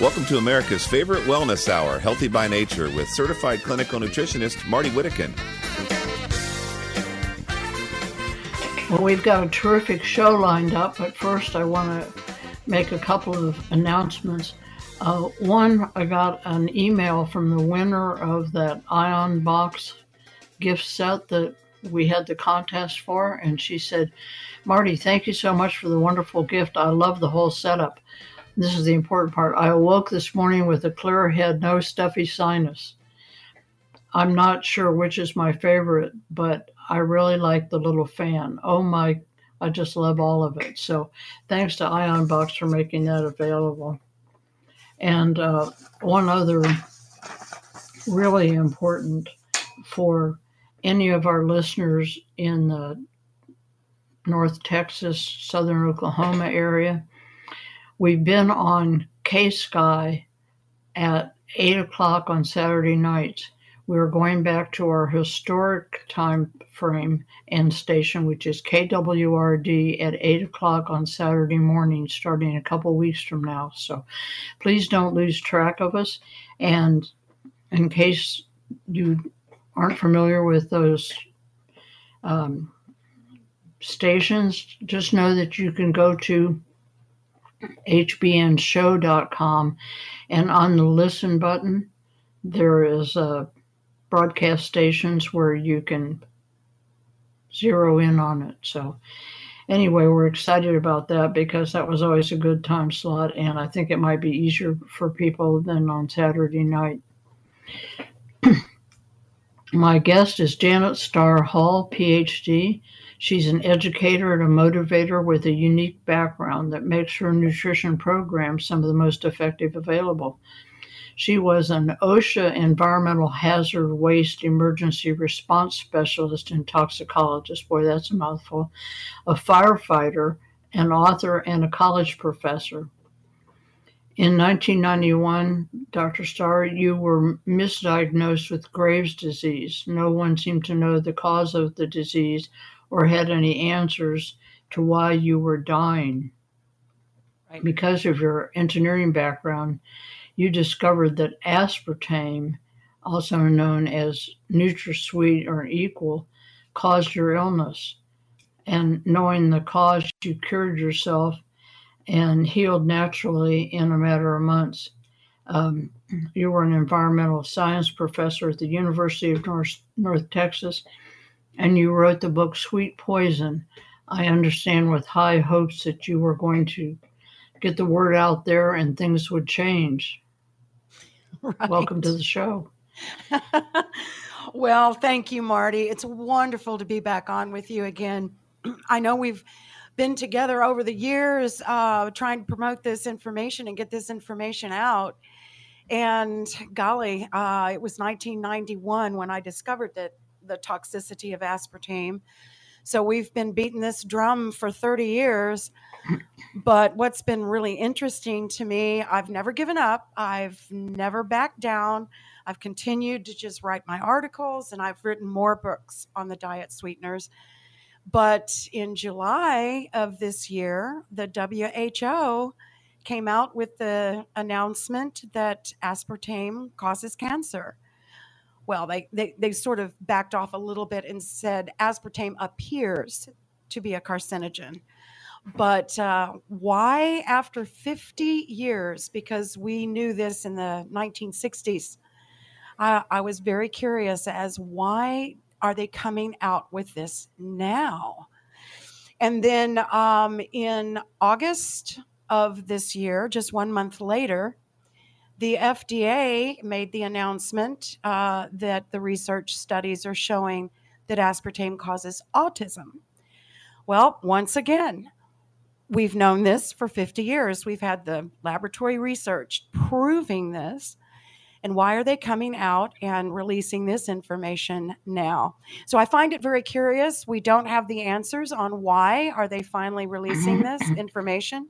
Welcome to America's favorite wellness hour, Healthy by Nature, with certified clinical nutritionist Marty Whittekin. Well, we've got a terrific show lined up, but first I want to make a couple of announcements. Uh, one, I got an email from the winner of that Ion Box gift set that we had the contest for, and she said, Marty, thank you so much for the wonderful gift. I love the whole setup. This is the important part. I awoke this morning with a clear head, no stuffy sinus. I'm not sure which is my favorite, but I really like the little fan. Oh my, I just love all of it. So thanks to Ion Box for making that available. And uh, one other really important for any of our listeners in the North Texas, Southern Oklahoma area, we've been on K Sky at 8 o'clock on Saturday nights we're going back to our historic time frame and station, which is KWRD at 8 o'clock on Saturday morning, starting a couple weeks from now. So please don't lose track of us. And in case you aren't familiar with those um, stations, just know that you can go to hbnshow.com and on the listen button, there is a broadcast stations where you can zero in on it. So, anyway, we're excited about that because that was always a good time slot, and I think it might be easier for people than on Saturday night. My guest is Janet Starr Hull, PhD. She's an educator and a motivator with a unique background that makes her nutrition program some of the most effective available. She was an OSHA environmental hazard waste emergency response specialist and toxicologist. Boy, that's a mouthful. A firefighter, an author, and a college professor. In 1991, Dr. Starr, you were misdiagnosed with Graves' disease. No one seemed to know the cause of the disease or had any answers to why you were dying. Right. Because of your engineering background, you discovered that aspartame, also known as NutraSweet or Equal, caused your illness. And knowing the cause, you cured yourself and healed naturally in a matter of months. Um, you were an environmental science professor at the University of North, North Texas, and you wrote the book Sweet Poison. I understand with high hopes that you were going to get the word out there and things would change. Right. Welcome to the show. well, thank you, Marty. It's wonderful to be back on with you again. I know we've been together over the years uh, trying to promote this information and get this information out. And golly, uh, it was 1991 when I discovered that the toxicity of aspartame. So we've been beating this drum for 30 years. But what's been really interesting to me, I've never given up. I've never backed down. I've continued to just write my articles and I've written more books on the diet sweeteners. But in July of this year, the WHO came out with the announcement that aspartame causes cancer. Well, they, they, they sort of backed off a little bit and said aspartame appears to be a carcinogen. But uh, why, after 50 years, because we knew this in the 1960s, I, I was very curious as why are they coming out with this now? And then um, in August of this year, just one month later, the FDA made the announcement uh, that the research studies are showing that aspartame causes autism. Well, once again, we've known this for 50 years. We've had the laboratory research proving this. And why are they coming out and releasing this information now? So I find it very curious. We don't have the answers on why are they finally releasing this information.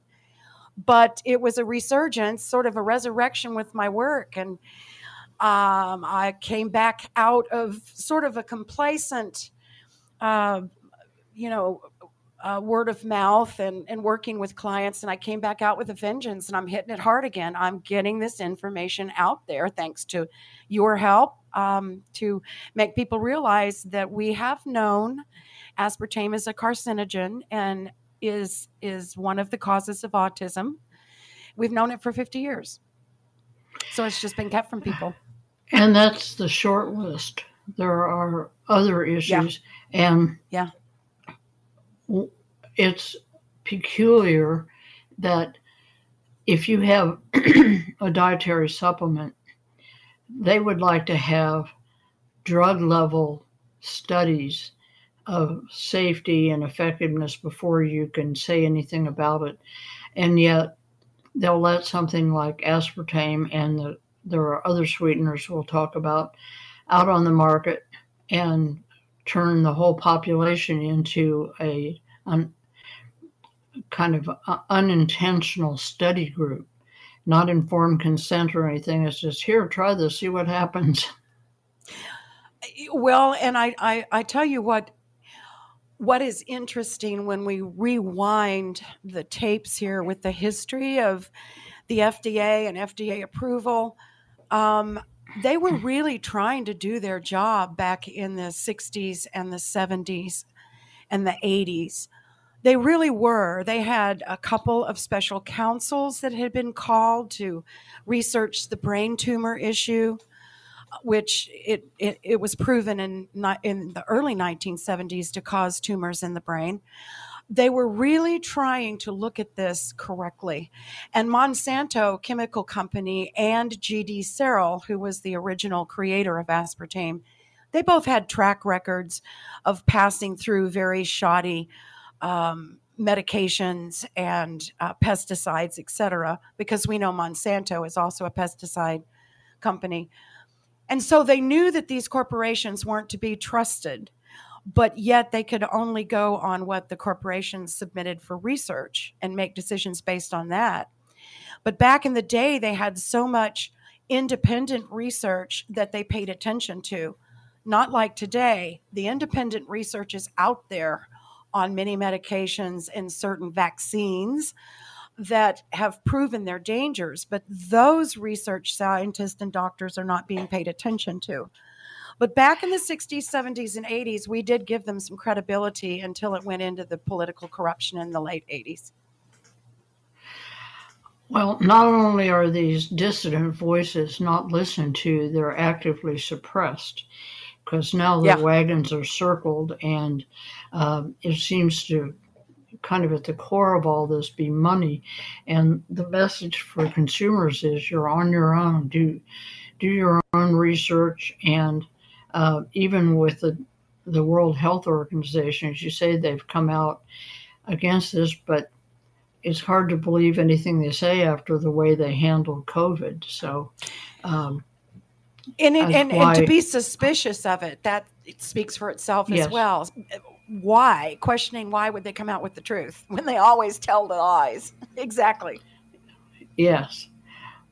But it was a resurgence, sort of a resurrection with my work. And um, I came back out of sort of a complacent, uh, you know, uh, word of mouth and, and working with clients. And I came back out with a vengeance and I'm hitting it hard again. I'm getting this information out there thanks to your help um, to make people realize that we have known aspartame is a carcinogen and is is one of the causes of autism. We've known it for 50 years. So it's just been kept from people. And that's the short list. There are other issues yeah. and yeah it's peculiar that if you have a dietary supplement, they would like to have drug level studies of safety and effectiveness before you can say anything about it. And yet, they'll let something like aspartame and the, there are other sweeteners we'll talk about out on the market and turn the whole population into a kind of uh, unintentional study group, not informed consent or anything. It's just here, try this, see what happens. Well, and I, I, I tell you what, what is interesting when we rewind the tapes here with the history of the FDA and FDA approval, um, they were really trying to do their job back in the 60s and the 70s and the 80s. They really were. They had a couple of special counsels that had been called to research the brain tumor issue, which it, it, it was proven in, in the early 1970s to cause tumors in the brain. They were really trying to look at this correctly. And Monsanto Chemical Company and GD Searle, who was the original creator of aspartame, they both had track records of passing through very shoddy um, medications and uh, pesticides, et cetera, because we know Monsanto is also a pesticide company. And so they knew that these corporations weren't to be trusted, but yet they could only go on what the corporations submitted for research and make decisions based on that. But back in the day, they had so much independent research that they paid attention to. Not like today, the independent research is out there on many medications and certain vaccines that have proven their dangers, but those research scientists and doctors are not being paid attention to. But back in the 60s, 70s, and 80s, we did give them some credibility until it went into the political corruption in the late 80s. Well, not only are these dissident voices not listened to, they're actively suppressed because now the yeah. wagons are circled, and uh, it seems to kind of at the core of all this be money. And the message for consumers is you're on your own. Do do your own research, and uh, even with the the World Health Organization, as you say, they've come out against this, but it's hard to believe anything they say after the way they handled COVID. So. Um, and, it, and, and to be suspicious of it that it speaks for itself yes. as well why questioning why would they come out with the truth when they always tell the lies exactly yes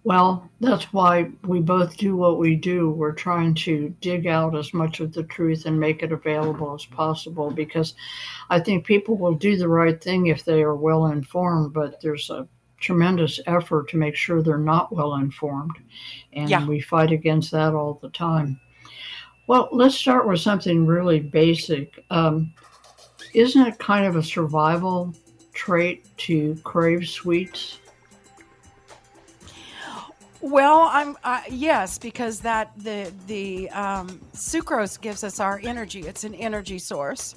well that's why we both do what we do we're trying to dig out as much of the truth and make it available as possible because i think people will do the right thing if they are well informed but there's a tremendous effort to make sure they're not well informed. And yeah. we fight against that all the time. Well, let's start with something really basic. Um, isn't it kind of a survival trait to crave sweets? Well, I'm uh, yes, because that the the um, sucrose gives us our energy. It's an energy source,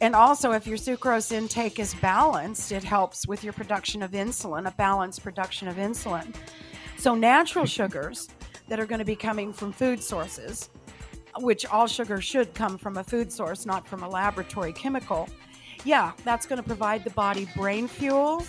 and also, if your sucrose intake is balanced, it helps with your production of insulin, a balanced production of insulin. So, natural sugars that are going to be coming from food sources, which all sugar should come from a food source, not from a laboratory chemical. Yeah, that's going to provide the body brain fuel,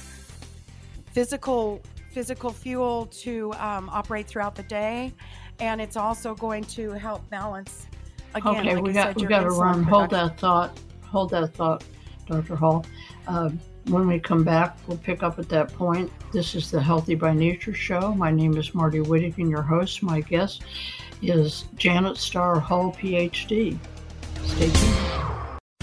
physical physical fuel to um, operate throughout the day, and it's also going to help balance. Again, okay, like we got we got to run. Production. Hold that thought hold that thought, Dr. Hull. Uh, when we come back, we'll pick up at that point. This is the Healthy by Nature show. My name is Marty Whittekin, your host. My guest is Janet Starr Hull, PhD. Stay tuned.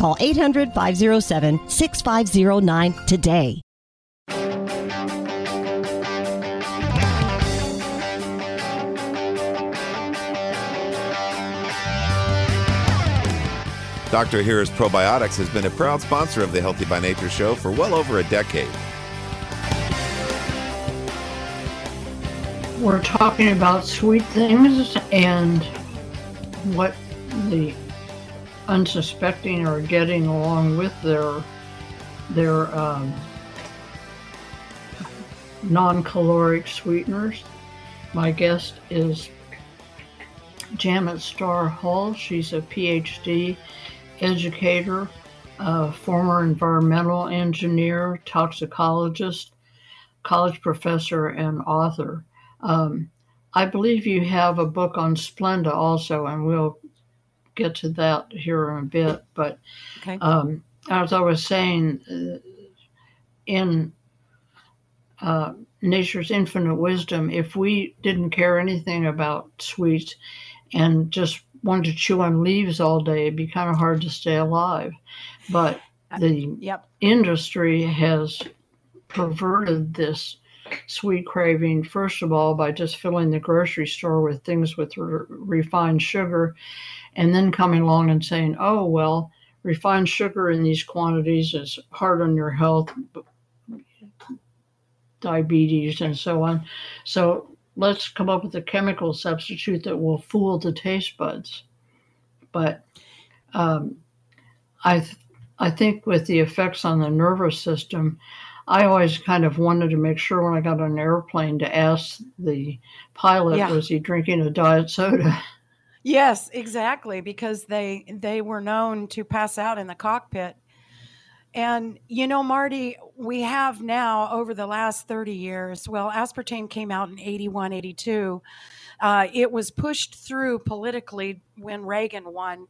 Call 800 507 6509 today. Dr. Ohhira's Probiotics has been a proud sponsor of the Healthy by Nature show for well over a decade. We're talking about sweet things and what the unsuspecting are getting along with their their um, non-caloric sweeteners. My guest is Janet Starr Hull. She's a PhD educator, a former environmental engineer, toxicologist, college professor, and author. Um, I believe you have a book on Splenda also, and we'll get to that here in a bit. But okay. um, as I was saying, uh, in uh, nature's infinite wisdom, if we didn't care anything about sweets and just wanted to chew on leaves all day, it'd be kind of hard to stay alive. But uh, the yep. industry has perverted this sweet craving, first of all, by just filling the grocery store with things with re- refined sugar, and then coming along and saying, oh, well, refined sugar in these quantities is hard on your health, diabetes, and so on. So let's come up with a chemical substitute that will fool the taste buds. But um, I, th- I think with the effects on the nervous system, I always kind of wanted to make sure when I got on an airplane to ask the pilot, yeah. was he drinking a diet soda? Yes, exactly, because they they were known to pass out in the cockpit And, you know, Marty, we have now over the last 30 years, well, aspartame came out in 81, 82. Uh, it was pushed through politically when Reagan won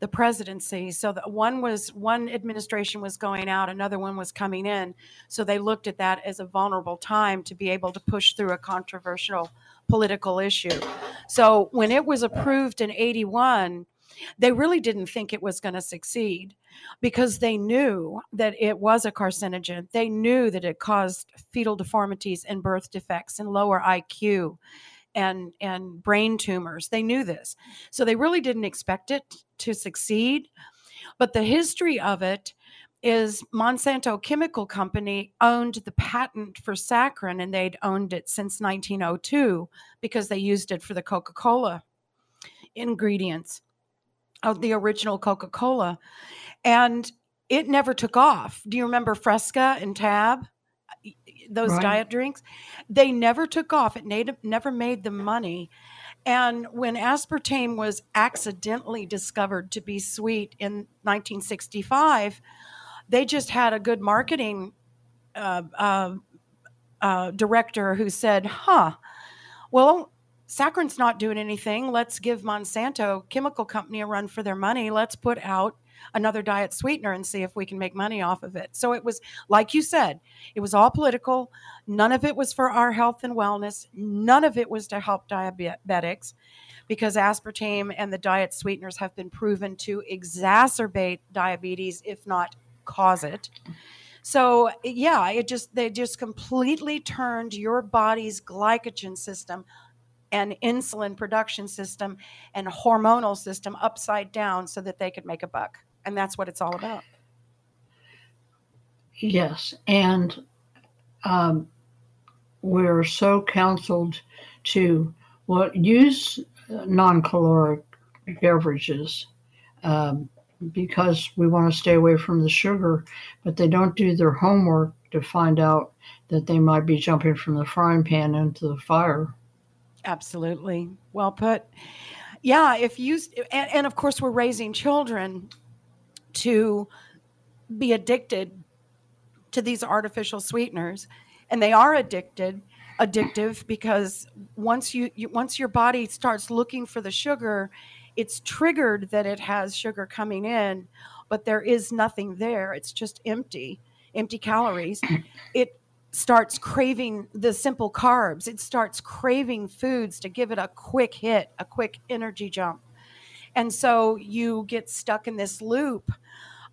the presidency. So the one was one administration was going out, another one was coming in. So they looked at that as a vulnerable time to be able to push through a controversial political issue. So when it was approved in 81, they really didn't think it was going to succeed because they knew that it was a carcinogen. They knew that it caused fetal deformities and birth defects and lower IQ and and brain tumors. They knew this. So they really didn't expect it to succeed. But the history of it is Monsanto Chemical Company owned the patent for saccharin and they'd owned it since 1902 because they used it for the Coca-Cola ingredients of the original Coca Cola. And it never took off. Do you remember Fresca and Tab? Those right. diet drinks? They never took off. It made, never made them money. And when aspartame was accidentally discovered to be sweet in 1965, they just had a good marketing uh, uh, uh, director who said, huh, well, Saccharin's not doing anything. Let's give Monsanto Chemical Company a run for their money. Let's put out another diet sweetener and see if we can make money off of it. So it was, like you said, it was all political. None of it was for our health and wellness. None of it was to help diabetics because aspartame and the diet sweeteners have been proven to exacerbate diabetes, if not cause it. So yeah, it just they just completely turned your body's glycogen system and insulin production system and hormonal system upside down so that they could make a buck. And that's what it's all about. Yes. And um, we're so counseled to well, use non caloric beverages um, because we want to stay away from the sugar, but they don't do their homework to find out that they might be jumping from the frying pan into the fire. Absolutely. Well put. Yeah, if you and, and of course we're raising children to be addicted to these artificial sweeteners and they are addicted addictive because once you, you, once your body starts looking for the sugar it's triggered that it has sugar coming in but there is nothing there it's just empty empty calories it starts craving the simple carbs. It starts craving foods to give it a quick hit, a quick energy jump. And so you get stuck in this loop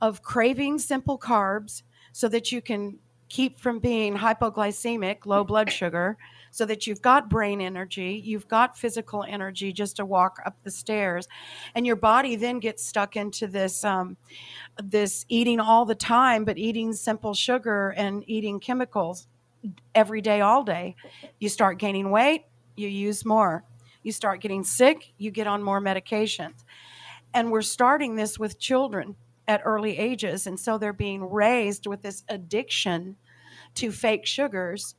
of craving simple carbs so that you can keep from being hypoglycemic, low blood sugar, so that you've got brain energy, you've got physical energy just to walk up the stairs, and your body then gets stuck into this um, this eating all the time, but eating simple sugar and eating chemicals every day, all day. You start gaining weight, you use more. You start getting sick, you get on more medications. And we're starting this with children at early ages. And so they're being raised with this addiction to fake sugars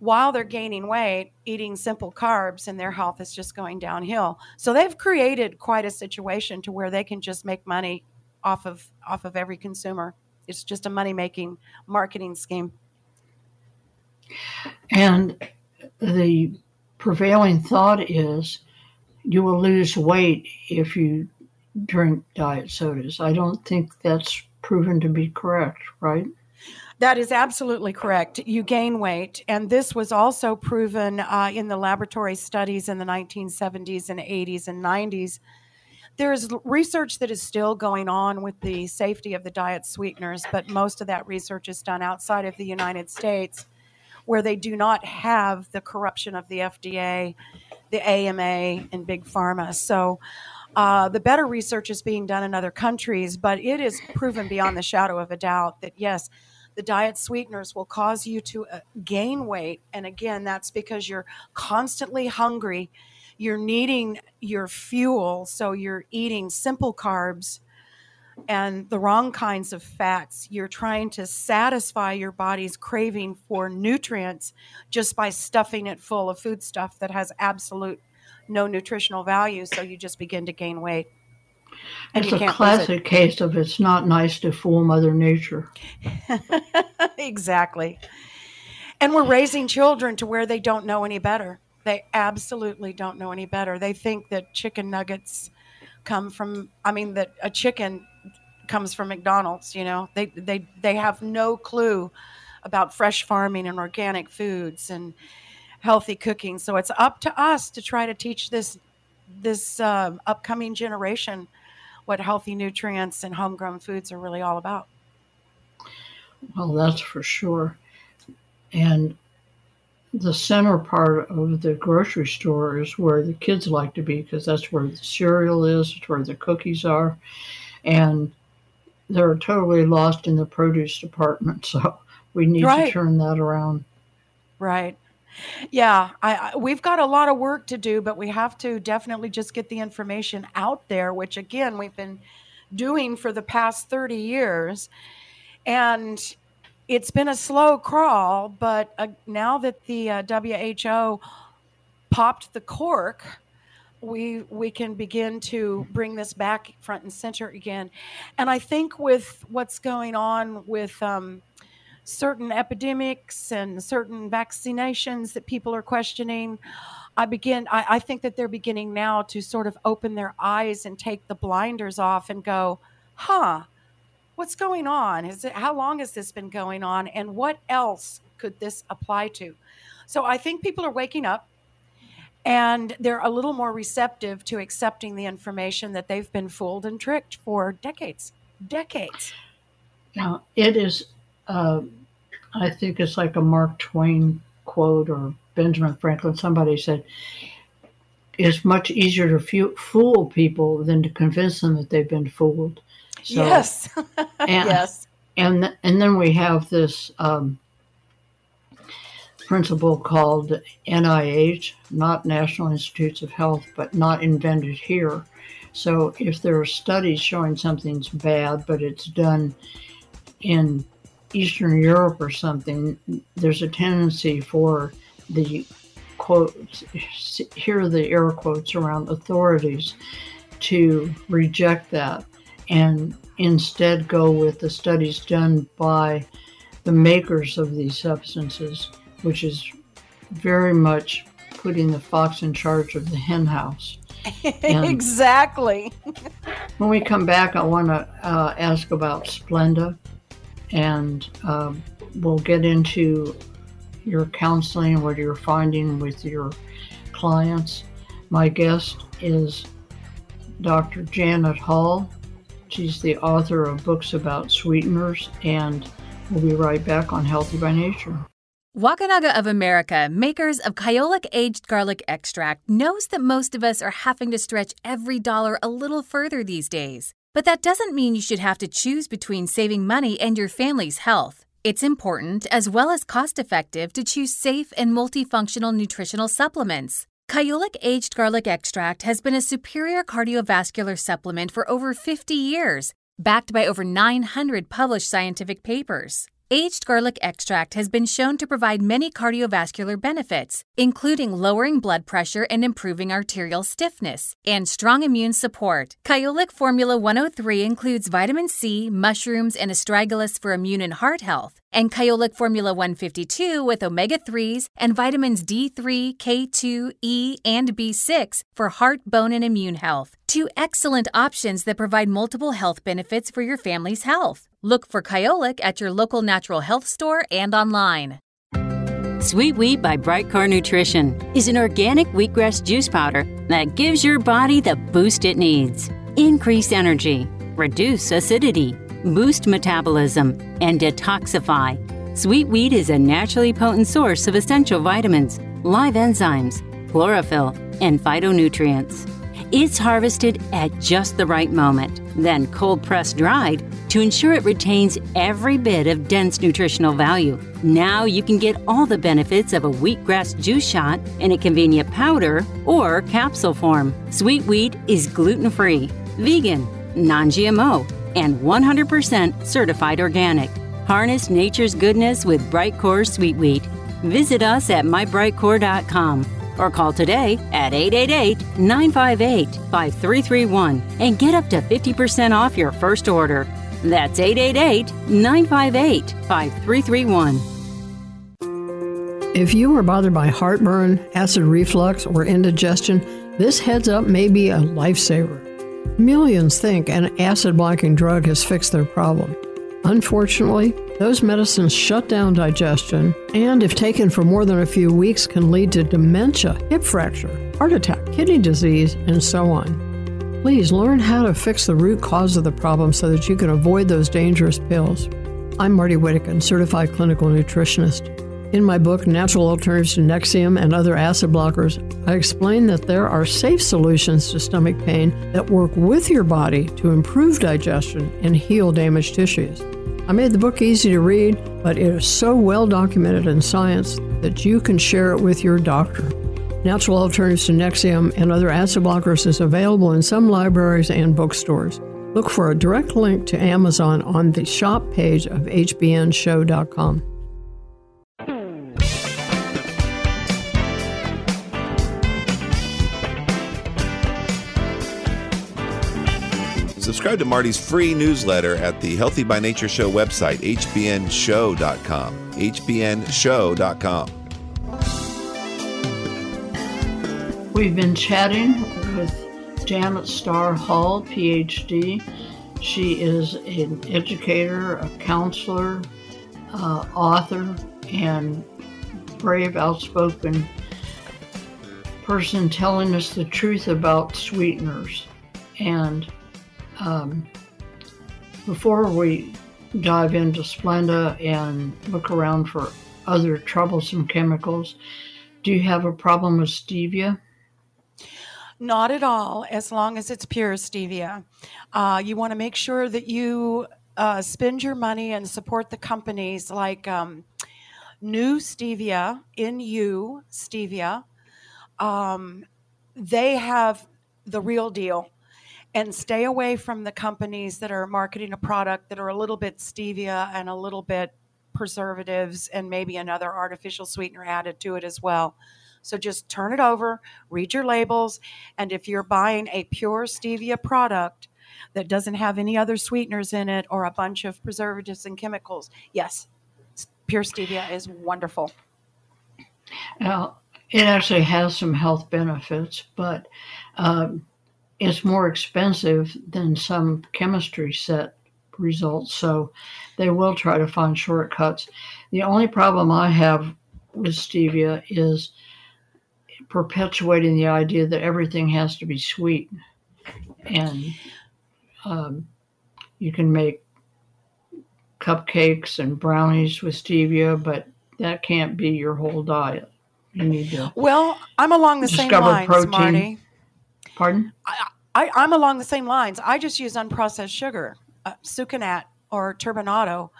while they're gaining weight, eating simple carbs, and their health is just going downhill. So they've created quite a situation to where they can just make money off of off of every consumer. It's just a money making marketing scheme. And the prevailing thought is you will lose weight if you drink diet sodas. I don't think that's proven to be correct, right? That is absolutely correct. You gain weight. And this was also proven uh, in the laboratory studies in the 1970s and 80s and 90s. There's research that is still going on with the safety of the diet sweeteners, but most of that research is done outside of the United States where they do not have the corruption of the FDA, the AMA, and big pharma. So uh, the better research is being done in other countries, but it is proven beyond the shadow of a doubt that yes, the diet sweeteners will cause you to uh, gain weight. And again, that's because you're constantly hungry. You're needing your fuel. So you're eating simple carbs and the wrong kinds of fats. You're trying to satisfy your body's craving for nutrients just by stuffing it full of food stuff that has absolute no nutritional value. So you just begin to gain weight. It's a classic case of it's not nice to fool Mother Nature. exactly. And we're raising children to where they don't know any better. They absolutely don't know any better. They think that chicken nuggets come from I mean that a chicken comes from McDonald's, you know. They they they have no clue about fresh farming and organic foods and healthy cooking. So it's up to us to try to teach this this uh, upcoming generation what healthy nutrients and homegrown foods are really all about. Well, that's for sure. And the center part of the grocery store is where the kids like to be because that's where the cereal is, it's where the cookies are. And they're totally lost in the produce department. So we need Right. to turn that around. Right. Yeah, I, I we've got a lot of work to do, but we have to definitely just get the information out there, which again we've been doing for the past 30 years. And it's been a slow crawl, but uh, now that the uh, WHO popped the cork, we we can begin to bring this back front and center again. And I think with what's going on with um, certain epidemics and certain vaccinations that people are questioning, I begin. I, I think that they're beginning now to sort of open their eyes and take the blinders off and go, "Huh." What's going on? Is it how long has this been going on and what else could this apply to? So I think people are waking up and they're a little more receptive to accepting the information that they've been fooled and tricked for decades. Decades. Now, it is, uh, I think it's like a Mark Twain quote or Benjamin Franklin. Somebody said, it's much easier to fool people than to convince them that they've been fooled. So, yes. and, yes. and th- and then we have this um, principle called NIH, not National Institutes of Health, but not invented here. So if there are studies showing something's bad, but it's done in Eastern Europe or something, there's a tendency for the quotes, here are the air quotes around authorities to reject that and instead go with the studies done by the makers of these substances, which is very much putting the fox in charge of the hen house. Exactly. When we come back, I want to uh, ask about Splenda, and um, we'll get into your counseling, what you're finding with your clients. My guest is Dr. Janet Hull. She's the author of books about sweeteners, and we'll be right back on Healthy by Nature. Wakunaga of America, makers of Kyolic Aged Garlic Extract, knows that most of us are having to stretch every dollar a little further these days. But that doesn't mean you should have to choose between saving money and your family's health. It's important, as well as cost effective, to choose safe and multifunctional nutritional supplements. Kyolic Aged Garlic Extract has been a superior cardiovascular supplement for over 50 years, backed by over 900 published scientific papers. Aged garlic extract has been shown to provide many cardiovascular benefits, including lowering blood pressure and improving arterial stiffness, and strong immune support. Kyolic Formula 103 includes vitamin C, mushrooms, and astragalus for immune and heart health, and Kyolic Formula 152 with omega 3s and vitamins D3, K2, E, and B6 for heart, bone, and immune health. Two excellent options that provide multiple health benefits for your family's health. Look for Kyolic at your local natural health store and online. Sweet Wheat by Brightcore Nutrition is an organic wheatgrass juice powder that gives your body the boost it needs. Increase energy, reduce acidity, boost metabolism, and detoxify. Sweet wheat is a naturally potent source of essential vitamins, live enzymes, chlorophyll, and phytonutrients. It's harvested at just the right moment, then cold pressed dried to ensure it retains every bit of dense nutritional value. Now you can get all the benefits of a wheatgrass juice shot in a convenient powder or capsule form. Sweet wheat is gluten free, vegan, non GMO, and 100% certified organic. Harness nature's goodness with Brightcore Sweet Wheat. Visit us at mybrightcore.com or call today at 888 958 5331 and get up to 50% off your first order. That's 888 958 5331. If you are bothered by heartburn, acid reflux, or indigestion, this heads up may be a lifesaver. Millions think an acid blocking drug has fixed their problem. Unfortunately, those medicines shut down digestion and, if taken for more than a few weeks, can lead to dementia, hip fracture, heart attack, kidney disease, and so on. Please learn how to fix the root cause of the problem so that you can avoid those dangerous pills. I'm Marty Whittekin, certified clinical nutritionist. In my book, Natural Alternatives to Nexium and Other Acid Blockers, I explain that there are safe solutions to stomach pain that work with your body to improve digestion and heal damaged tissues. I made the book easy to read, but it is so well documented in science that you can share it with your doctor. Natural Alternatives to Nexium and Other Acid Blockers is available in some libraries and bookstores. Look for a direct link to Amazon on the shop page of hbnshow.com. Subscribe to Marty's free newsletter at the Healthy by Nature Show website, hbnshow.com. hbnshow.com. We've been chatting with Janet Starr Hull, PhD. She is an educator, a counselor, uh, author, and brave, outspoken person telling us the truth about sweeteners. And um, before we dive into Splenda and look around for other troublesome chemicals, do you have a problem with stevia? Not at all, as long as it's pure stevia. Uh, you want to make sure that you uh, spend your money and support the companies like um, New Stevia, NU Stevia. Um, they have the real deal and stay away from the companies that are marketing a product that are a little bit stevia and a little bit preservatives and maybe another artificial sweetener added to it as well. So just turn it over, read your labels, and if you're buying a pure stevia product that doesn't have any other sweeteners in it or a bunch of preservatives and chemicals, yes, pure stevia is wonderful. Now, it actually has some health benefits, but um, it's more expensive than some chemistry set results. So they will try to find shortcuts. The only problem I have with stevia is perpetuating the idea that everything has to be sweet. And um, you can make cupcakes and brownies with stevia, but that can't be your whole diet. You need to. Well, I'm along the same lines, protein. Marty. Pardon? I, I'm along the same lines. I just use unprocessed sugar, uh, sucanat or turbinado.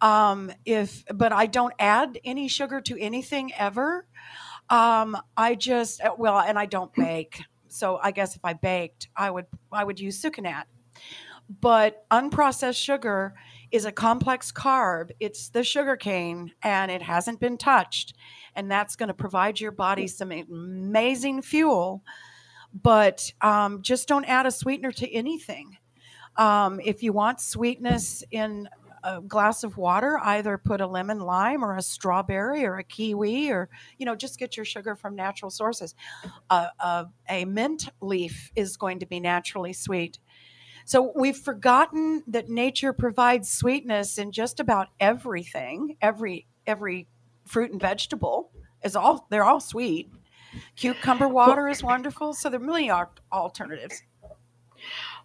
Um, if but I don't add any sugar to anything ever. Um, I just uh, well, and I don't bake. So I guess if I baked, I would I would use sucanat. But unprocessed sugar is a complex carb. It's the sugar cane, and it hasn't been touched, and that's going to provide your body some amazing fuel. But um, just don't add a sweetener to anything. Um, if you want sweetness in a glass of water, either put a lemon lime or a strawberry or a kiwi, or you know, just get your sugar from natural sources. Uh, uh, a mint leaf is going to be naturally sweet. So we've forgotten that nature provides sweetness in just about everything. Every every fruit and vegetable is all they're all sweet. Cucumber water is wonderful. So there really are alternatives.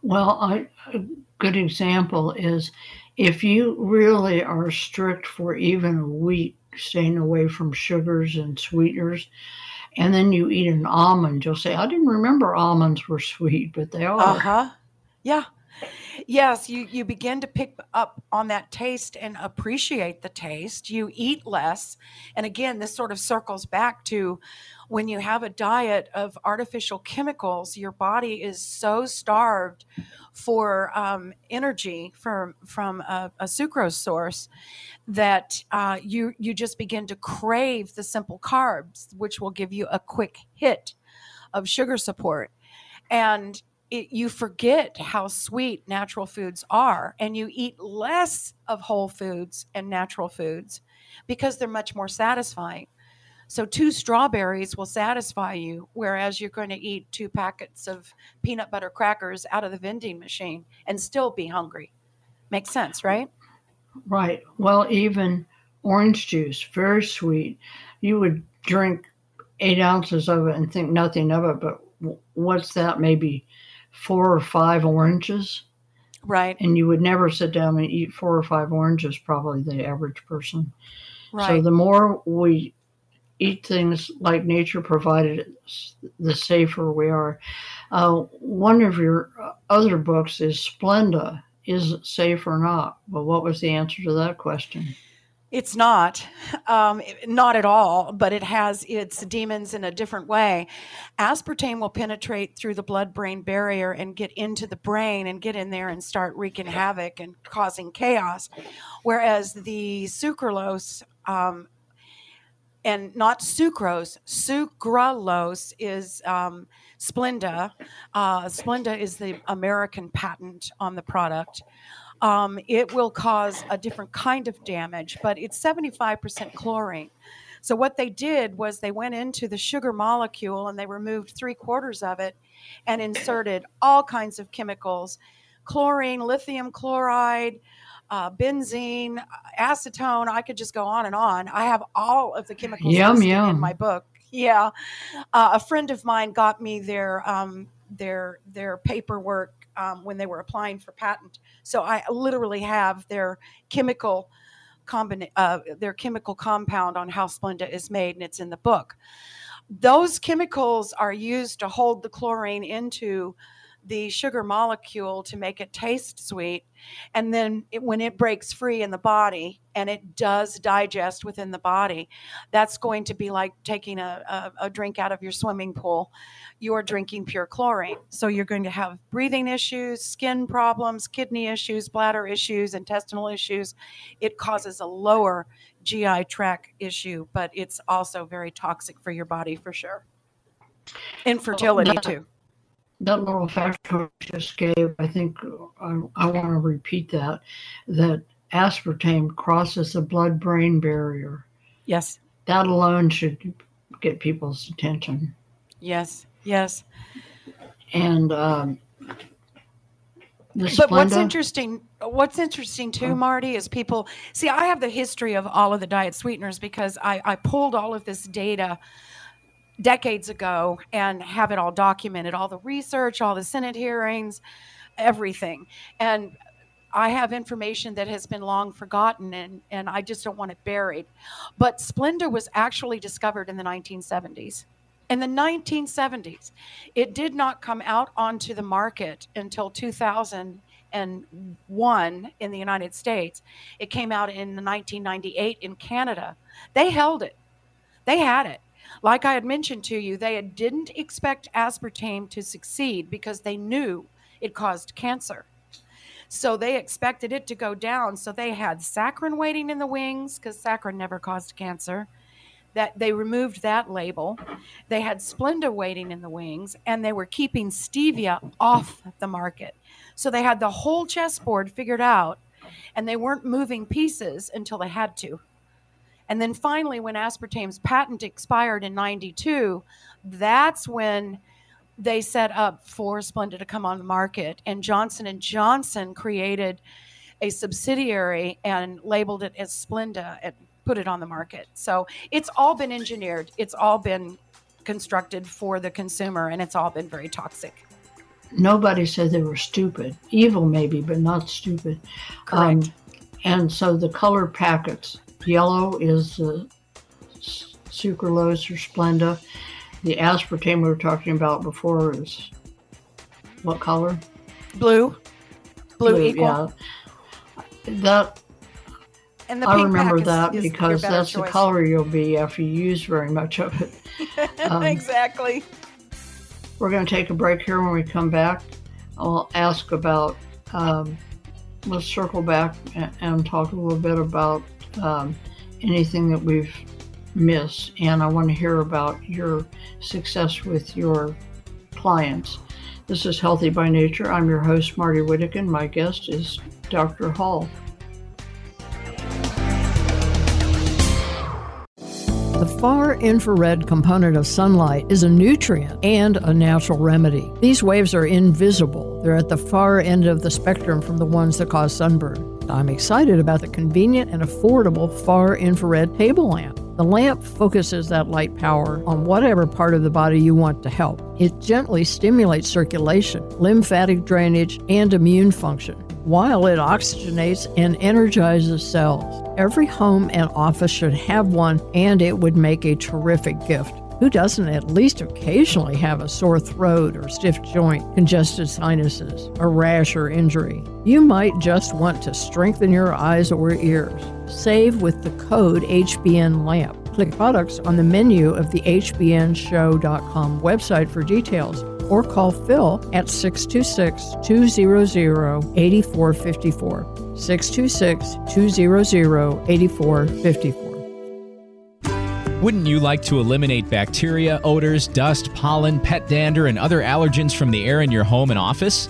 Well, I, a good example is if you really are strict for even a week, staying away from sugars and sweeteners, and then you eat an almond, you'll say, I didn't remember almonds were sweet, but they are. Uh huh. Yeah. Yes, you you begin to pick up on that taste and appreciate the taste. You eat less, and again, this sort of circles back to when you have a diet of artificial chemicals, your body is so starved for um, energy from from a, a, sucrose source that uh, you you just begin to crave the simple carbs, which will give you a quick hit of sugar support, and it, you forget how sweet natural foods are, and you eat less of whole foods and natural foods because they're much more satisfying. So, two strawberries will satisfy you, whereas you're going to eat two packets of peanut butter crackers out of the vending machine and still be hungry. Makes sense, right? Right. Well, even orange juice, very sweet. You would drink eight ounces of it and think nothing of it, but what's that? Maybe four or five oranges. Right. And you would never sit down and eat four or five oranges, probably the average person. Right. So the more we eat things like nature provided, the safer we are. Uh, one of your other books is Splenda. Is it safe or not? Well, what was the answer to that question? It's not, um, not at all, but it has its demons in a different way. Aspartame will penetrate through the blood brain barrier and get into the brain and get in there and start wreaking havoc and causing chaos. Whereas the sucralose um, and not sucrose. Sucralose is um, Splenda. Uh, Splenda is the American patent on the product. Um, it will cause a different kind of damage, but it's 75% chlorine. So, what they did was they went into the sugar molecule and they removed three quarters of it and inserted all kinds of chemicals chlorine, lithium chloride, uh, benzene, acetone. I could just go on and on. I have all of the chemicals yum, yum. in my book. Yeah, uh, a friend of mine got me their um, their their paperwork um, when they were applying for patent. So I literally have their chemical combina- uh, their chemical compound on how Splenda is made, and it's in the book. Those chemicals are used to hold the chlorine into the sugar molecule to make it taste sweet. And then it, when it breaks free in the body and it does digest within the body, that's going to be like taking a, a, a drink out of your swimming pool. You're drinking pure chlorine. So you're going to have breathing issues, skin problems, kidney issues, bladder issues, intestinal issues. It causes a lower GI tract issue, but it's also very toxic for your body for sure. Oh, Infertility, too that little fact I just gave, I think I, I want to repeat that, that aspartame crosses the blood brain barrier. Yes. That alone should get people's attention. Yes, yes. And um, but what's interesting what's interesting too oh. marty is people see i have the history of all of the diet sweeteners because i, I pulled all of this data decades ago and have it all documented all the research, all the Senate hearings, everything. And I have information that has been long forgotten and, and I just don't want it buried. But Splenda was actually discovered in the 1970s. In the 1970s, it did not come out onto the market until 2001 in the United States. It came out in 1998 in Canada. They held it, they had it. Like I had mentioned to you, they didn't expect aspartame to succeed because they knew it caused cancer. So they expected it to go down. So they had saccharin waiting in the wings because saccharin never caused cancer. That they removed that label. They had Splenda waiting in the wings, and they were keeping stevia off the market. So they had the whole chessboard figured out, and they weren't moving pieces until they had to. And then finally, when aspartame's patent expired in 92, that's when they set up for Splenda to come on the market. And Johnson and Johnson created a subsidiary and labeled it as Splenda and put it on the market. So it's all been engineered. It's all been constructed for the consumer, and it's all been very toxic. Nobody said they were stupid. Evil, maybe, but not stupid. Correct. Um, and so the color packets Yellow is the sucralose or Splenda. The aspartame we were talking about before is what color? Blue. Blue, equal. Yeah. That And the I remember that is because that's the color you'll be after you use very much of it. Um, exactly. We're going to take a break here. When we come back, I'll ask about. Um, let's circle back and, and talk a little bit about um, anything that we've missed, and I want to hear about your success with your clients. This is Healthy by Nature. I'm your host, Marty Whittekin. My guest is Dr. Hull. The far infrared component of sunlight is a nutrient and a natural remedy. These waves are invisible. They're at the far end of the spectrum from the ones that cause sunburn. I'm excited about the convenient and affordable far infrared table lamp. The lamp focuses that light power on whatever part of the body you want to help. It gently stimulates circulation, lymphatic drainage, and immune function while it oxygenates and energizes cells. Every home and office should have one, and it would make a terrific gift. Who doesn't at least occasionally have a sore throat or stiff joint, congested sinuses, a rash or injury? You might just want to strengthen your eyes or ears. Save with the code HBN LAMP. Click products on the menu of the HBNShow.com website for details or call Phil at 626 200 8454. 626 200 8454. Wouldn't you like to eliminate bacteria, odors, dust, pollen, pet dander, and other allergens from the air in your home and office?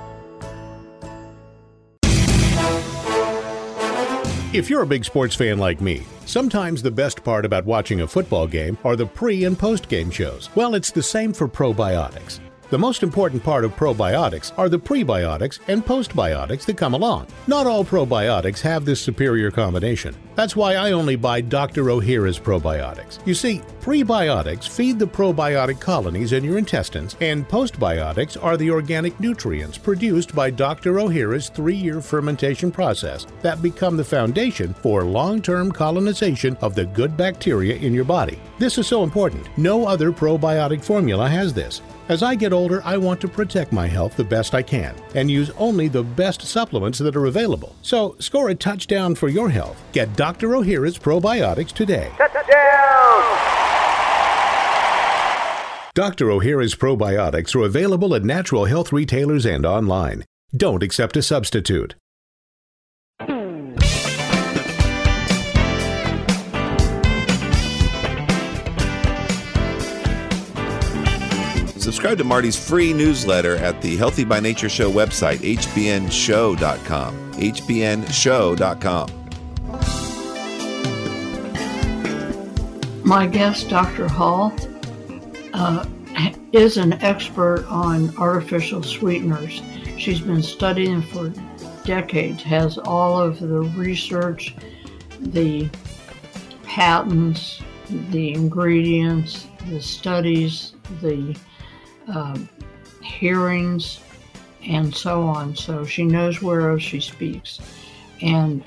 If you're a big sports fan like me, sometimes the best part about watching a football game are the pre and post game shows. Well, it's the same for probiotics. The most important part of probiotics are the prebiotics and postbiotics that come along. Not all probiotics have this superior combination. That's why I only buy Dr. Ohhira's probiotics. You see, prebiotics feed the probiotic colonies in your intestines, and postbiotics are the organic nutrients produced by Dr. Ohhira's three year fermentation process that become the foundation for long term colonization of the good bacteria in your body. This is so important. No other probiotic formula has this. As I get older, I want to protect my health the best I can and use only the best supplements that are available. So, score a touchdown for your health. Get Dr. Ohhira's probiotics today. Dr. Ohhira's probiotics are available at natural health retailers and online. Don't accept a substitute. Subscribe to Marty's free newsletter at the Healthy by Nature Show website, hbnshow.com. hbnshow.com. My guest, Dr. Hull, uh, is an expert on artificial sweeteners. She's been studying for decades, has all of the research, the patents, the ingredients, the studies, the um, hearings, and so on. So she knows whereof she speaks. And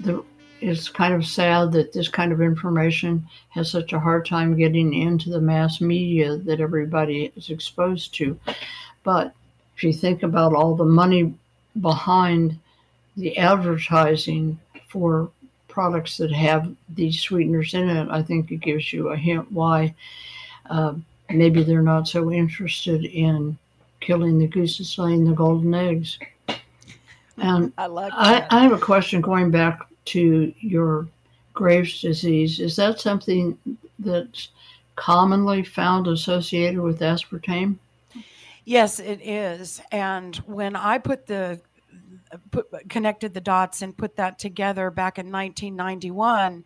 the it's kind of sad that this kind of information has such a hard time getting into the mass media that everybody is exposed to. But if you think about all the money behind the advertising for products that have these sweeteners in it, I think it gives you a hint why uh, maybe they're not so interested in killing the goose gooses laying the golden eggs. And I like I. I have a question going back to your Graves' disease. Is that something that's commonly found associated with aspartame? Yes, it is. And when I put the put, connected the dots and put that together back in 1991,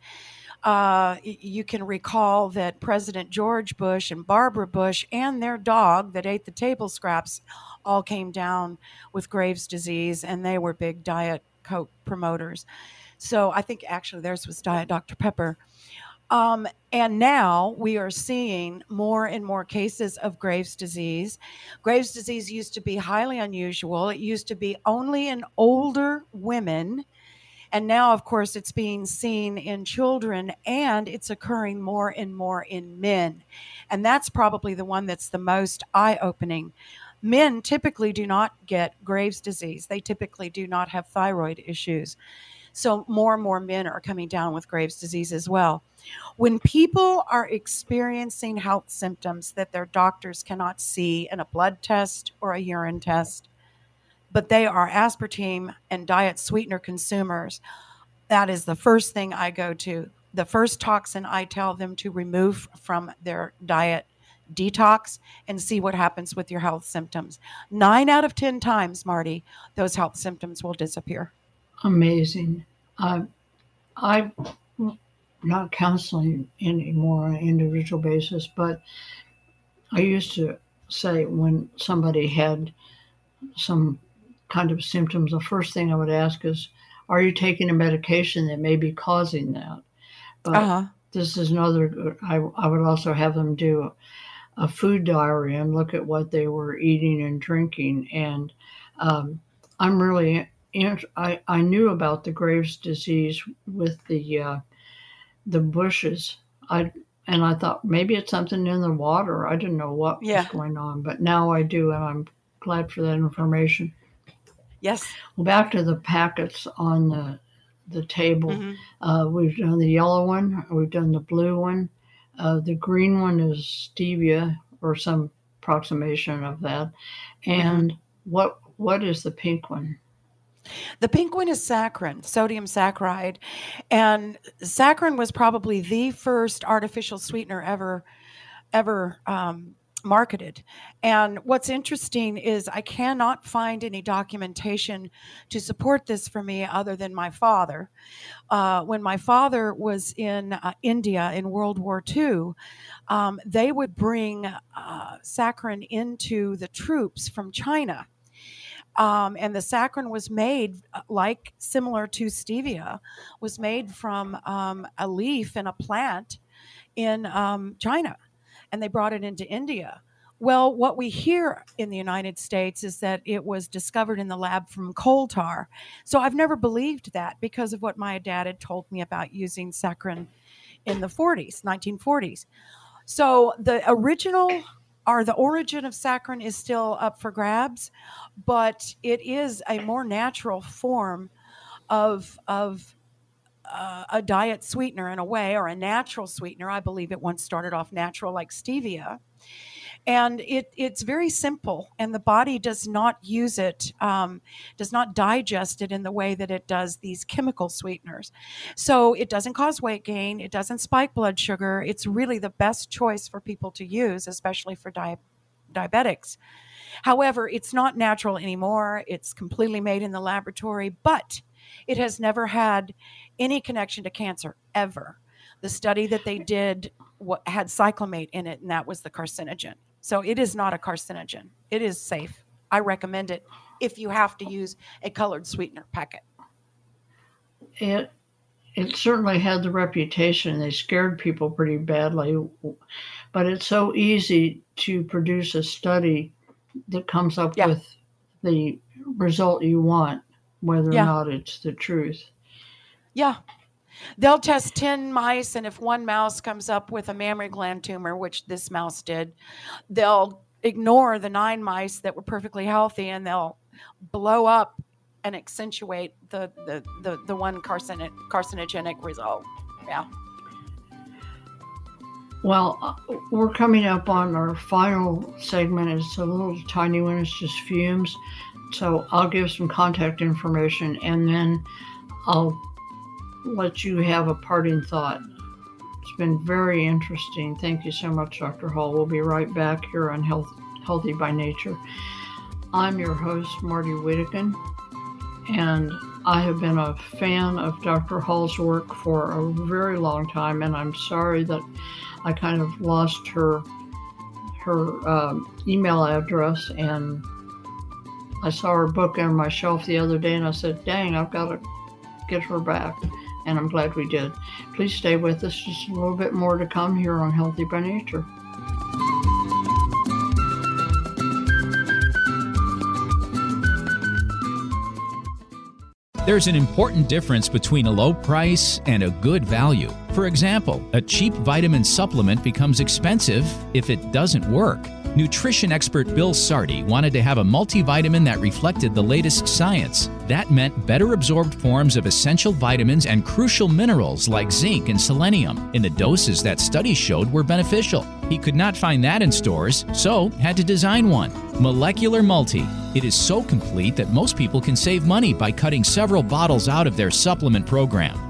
uh, you can recall that President George Bush and Barbara Bush and their dog that ate the table scraps all came down with Graves' disease, and they were big Diet Coke promoters. So I think actually theirs was Diet Dr. Pepper. Um, and now we are seeing more and more cases of Graves' disease. Graves' disease used to be highly unusual. It used to be only in older women. And now, of course, it's being seen in children and it's occurring more and more in men. And that's probably the one that's the most eye opening. Men typically do not get Graves' disease, they typically do not have thyroid issues. So, more and more men are coming down with Graves' disease as well. When people are experiencing health symptoms that their doctors cannot see in a blood test or a urine test, but they are aspartame and diet sweetener consumers, that is the first thing I go to. The first toxin I tell them to remove from their diet detox and see what happens with your health symptoms. Nine out of 10 times, Marty, those health symptoms will disappear. Amazing. Uh, I'm not counseling anymore on an individual basis, but I used to say when somebody had some kind of symptoms, the first thing I would ask is, Are you taking a medication that may be causing that? But uh-huh. this is another, I, I would also have them do a, a food diary and look at what they were eating and drinking. And um, I'm really, I, I knew about the Graves' disease with the uh, the bushes. I and I thought maybe it's something in the water. I didn't know what yeah. was going on, but now I do, and I'm glad for that information. Yes. Well, back to the packets on the the table. Mm-hmm. Uh, we've done the yellow one. We've done the blue one. Uh, the green one is stevia or some approximation of that. Mm-hmm. And mm-hmm. what what is the pink one? The pink one is saccharin, sodium saccharide. And saccharin was probably the first artificial sweetener ever ever um, marketed. And what's interesting is I cannot find any documentation to support this for me other than my father. Uh, when my father was in uh, India in World War II, um, they would bring uh, saccharin into the troops from China um, and the saccharin was made uh, like similar to stevia, was made from um, a leaf in a plant in um, China, and they brought it into India. Well, what we hear in the United States is that it was discovered in the lab from coal tar. So I've never believed that because of what my dad had told me about using saccharin in the 40s, 1940s. So the original or the origin of saccharin is still up for grabs, but it is a more natural form of of uh, a diet sweetener in a way, or a natural sweetener. I believe it once started off natural, like stevia, and it it's very simple and the body does not use it um, does not digest it in the way that it does these chemical sweeteners. So it doesn't cause weight gain it doesn't spike blood sugar it's really the best choice for people to use especially for di- diabetics. However it's not natural anymore it's completely made in the laboratory but it has never had any connection to cancer ever. The study that they did had cyclamate in it and that was the carcinogen so it is not a carcinogen. It is safe. I recommend it if you have to use a colored sweetener packet. It it certainly had the reputation. They scared people pretty badly, but it's so easy to produce a study that comes up yeah. with the result you want, whether yeah. or not it's the truth. Yeah, They'll test 10 mice, and if one mouse comes up with a mammary gland tumor, which this mouse did, they'll ignore the nine mice that were perfectly healthy and they'll blow up and accentuate the, the, the, the one carcin- carcinogenic result. Yeah. Well, uh, we're coming up on our final segment. It's a little tiny one, it's just fumes. So I'll give some contact information and then I'll let you have a parting thought. It's been very interesting. Thank you so much, Dr. Hull. We'll be right back here on Health, Healthy by Nature. I'm your host, Marty Whittekin, and I have been a fan of Dr. Hull's work for a very long time, and I'm sorry that I kind of lost her her um, email address and I saw her book on my shelf the other day and I said, dang, I've got to get her back. And I'm glad we did. Please stay with us. Just a little bit more to come here on Healthy by Nature. There's an important difference between a low price and a good value. For example, a cheap vitamin supplement becomes expensive if it doesn't work. Nutrition expert Bill Sardi wanted to have a multivitamin that reflected the latest science. That meant better absorbed forms of essential vitamins and crucial minerals like zinc and selenium in the doses that studies showed were beneficial. He could not find that in stores, so had to design one. Molecular Multi. It is so complete that most people can save money by cutting several bottles out of their supplement program.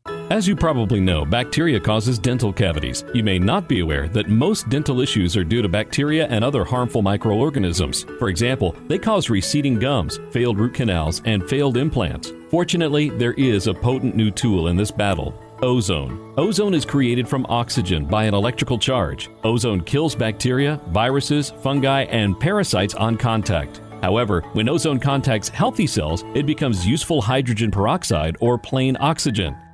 As you probably know, bacteria causes dental cavities. You may not be aware that most dental issues are due to bacteria and other harmful microorganisms. For example, they cause receding gums, failed root canals, and failed implants. Fortunately, there is a potent new tool in this battle. Ozone. Ozone is created from oxygen by an electrical charge. Ozone kills bacteria, viruses, fungi, and parasites on contact. However, when ozone contacts healthy cells, it becomes useful hydrogen peroxide or plain oxygen.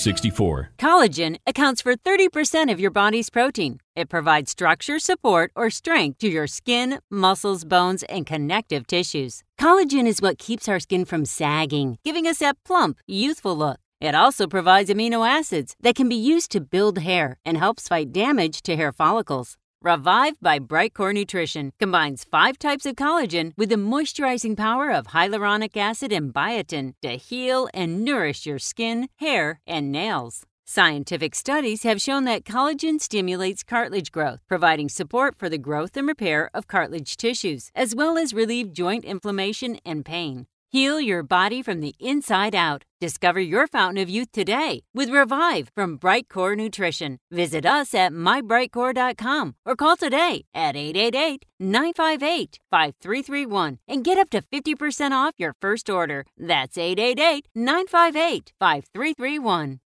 2464. Collagen accounts for 30% of your body's protein. It provides structure, support, or strength to your skin, muscles, bones, and connective tissues. Collagen is what keeps our skin from sagging, giving us that plump, youthful look. It also provides amino acids that can be used to build hair and helps fight damage to hair follicles. Revive by Brightcore Nutrition combines five types of collagen with the moisturizing power of hyaluronic acid and biotin to heal and nourish your skin, hair, and nails. Scientific studies have shown that collagen stimulates cartilage growth, providing support for the growth and repair of cartilage tissues, as well as relieve joint inflammation and pain. Heal your body from the inside out. Discover your fountain of youth today with Revive from Brightcore Nutrition. Visit us at mybrightcore.com or call today at 888 958 5331 and get up to 50% off your first order. That's 888 958 5331.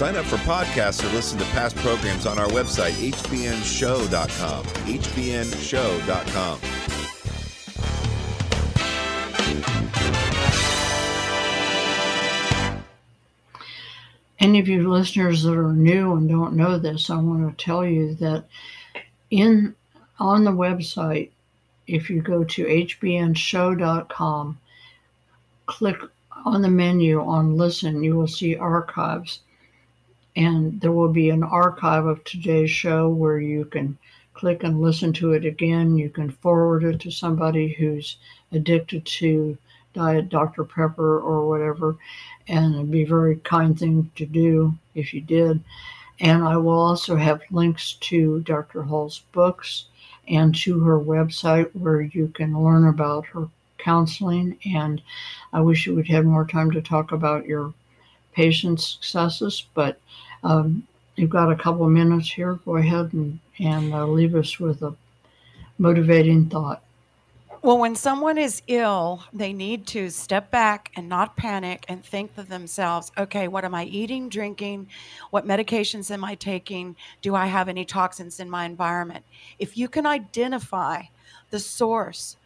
Sign up for podcasts or listen to past programs on our website, hbnshow.com. hbnshow.com. Any of you listeners that are new and don't know this, I want to tell you that in on the website, if you go to hbnshow.com, click on the menu on listen, you will see archives and there will be an archive of today's show where you can click and listen to it again. You can forward it to somebody who's addicted to Diet Dr. Pepper or whatever, and it'd be a very kind thing to do if you did. And I will also have links to Dr. Hull's books and to her website where you can learn about her counseling. And I wish you would have more time to talk about your patient successes, but um, you've got a couple of minutes here. Go ahead and, and uh, leave us with a motivating thought. Well, when someone is ill, they need to step back and not panic and think to themselves, okay, what am I eating, drinking? What medications am I taking? Do I have any toxins in my environment? If you can identify the source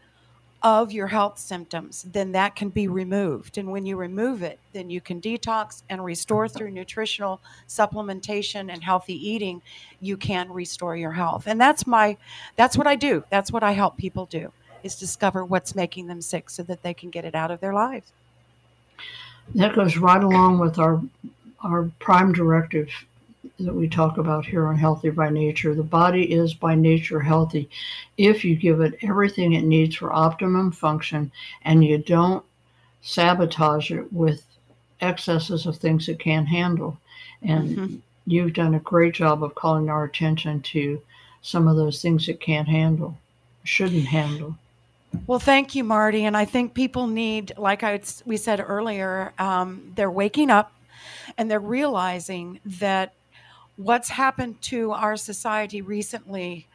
of your health symptoms, then that can be removed. And when you remove it, then you can detox and restore through nutritional supplementation and healthy eating. You can restore your health. And that's my, that's what I do. That's what I help people do is discover what's making them sick so that they can get it out of their lives. That goes right along with our our prime directive that we talk about here on Healthy by Nature. The body is by nature healthy if you give it everything it needs for optimum function and you don't sabotage it with excesses of things it can't handle. And mm-hmm. you've done a great job of calling our attention to some of those things it can't handle, shouldn't handle. Well, thank you, Marty. And I think people need, like I, we said earlier, um, they're waking up and they're realizing that what's happened to our society recently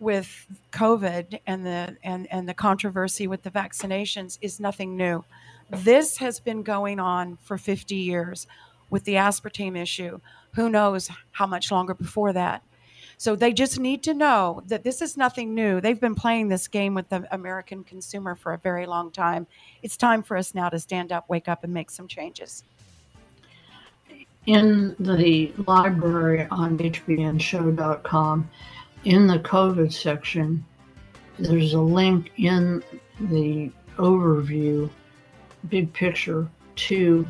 with COVID and the and, and the controversy with the vaccinations is nothing new. This has been going on for 50 years with the aspartame issue. Who knows how much longer before that? So they just need to know that this is nothing new. They've been playing this game with the American consumer for a very long time. It's time for us now to stand up, wake up, and make some changes. In the library on hbnshow.com, in the COVID section, there's a link in the overview, big picture, to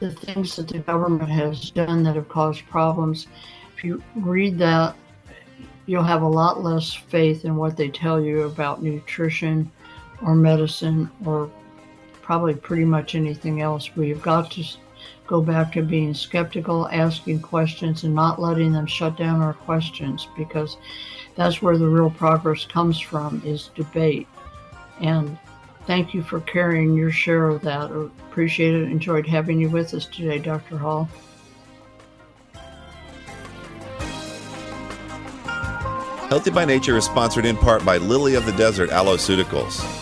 the things that the government has done that have caused problems. If you read that, you'll have a lot less faith in what they tell you about nutrition or medicine or probably pretty much anything else. We've got to go back to being skeptical, asking questions, and not letting them shut down our questions because that's where the real progress comes from is debate. And thank you for carrying your share of that. Appreciate it. Enjoyed having you with us today, Dr. Hull. Healthy by Nature is sponsored in part by Lily of the Desert Aloeceuticals.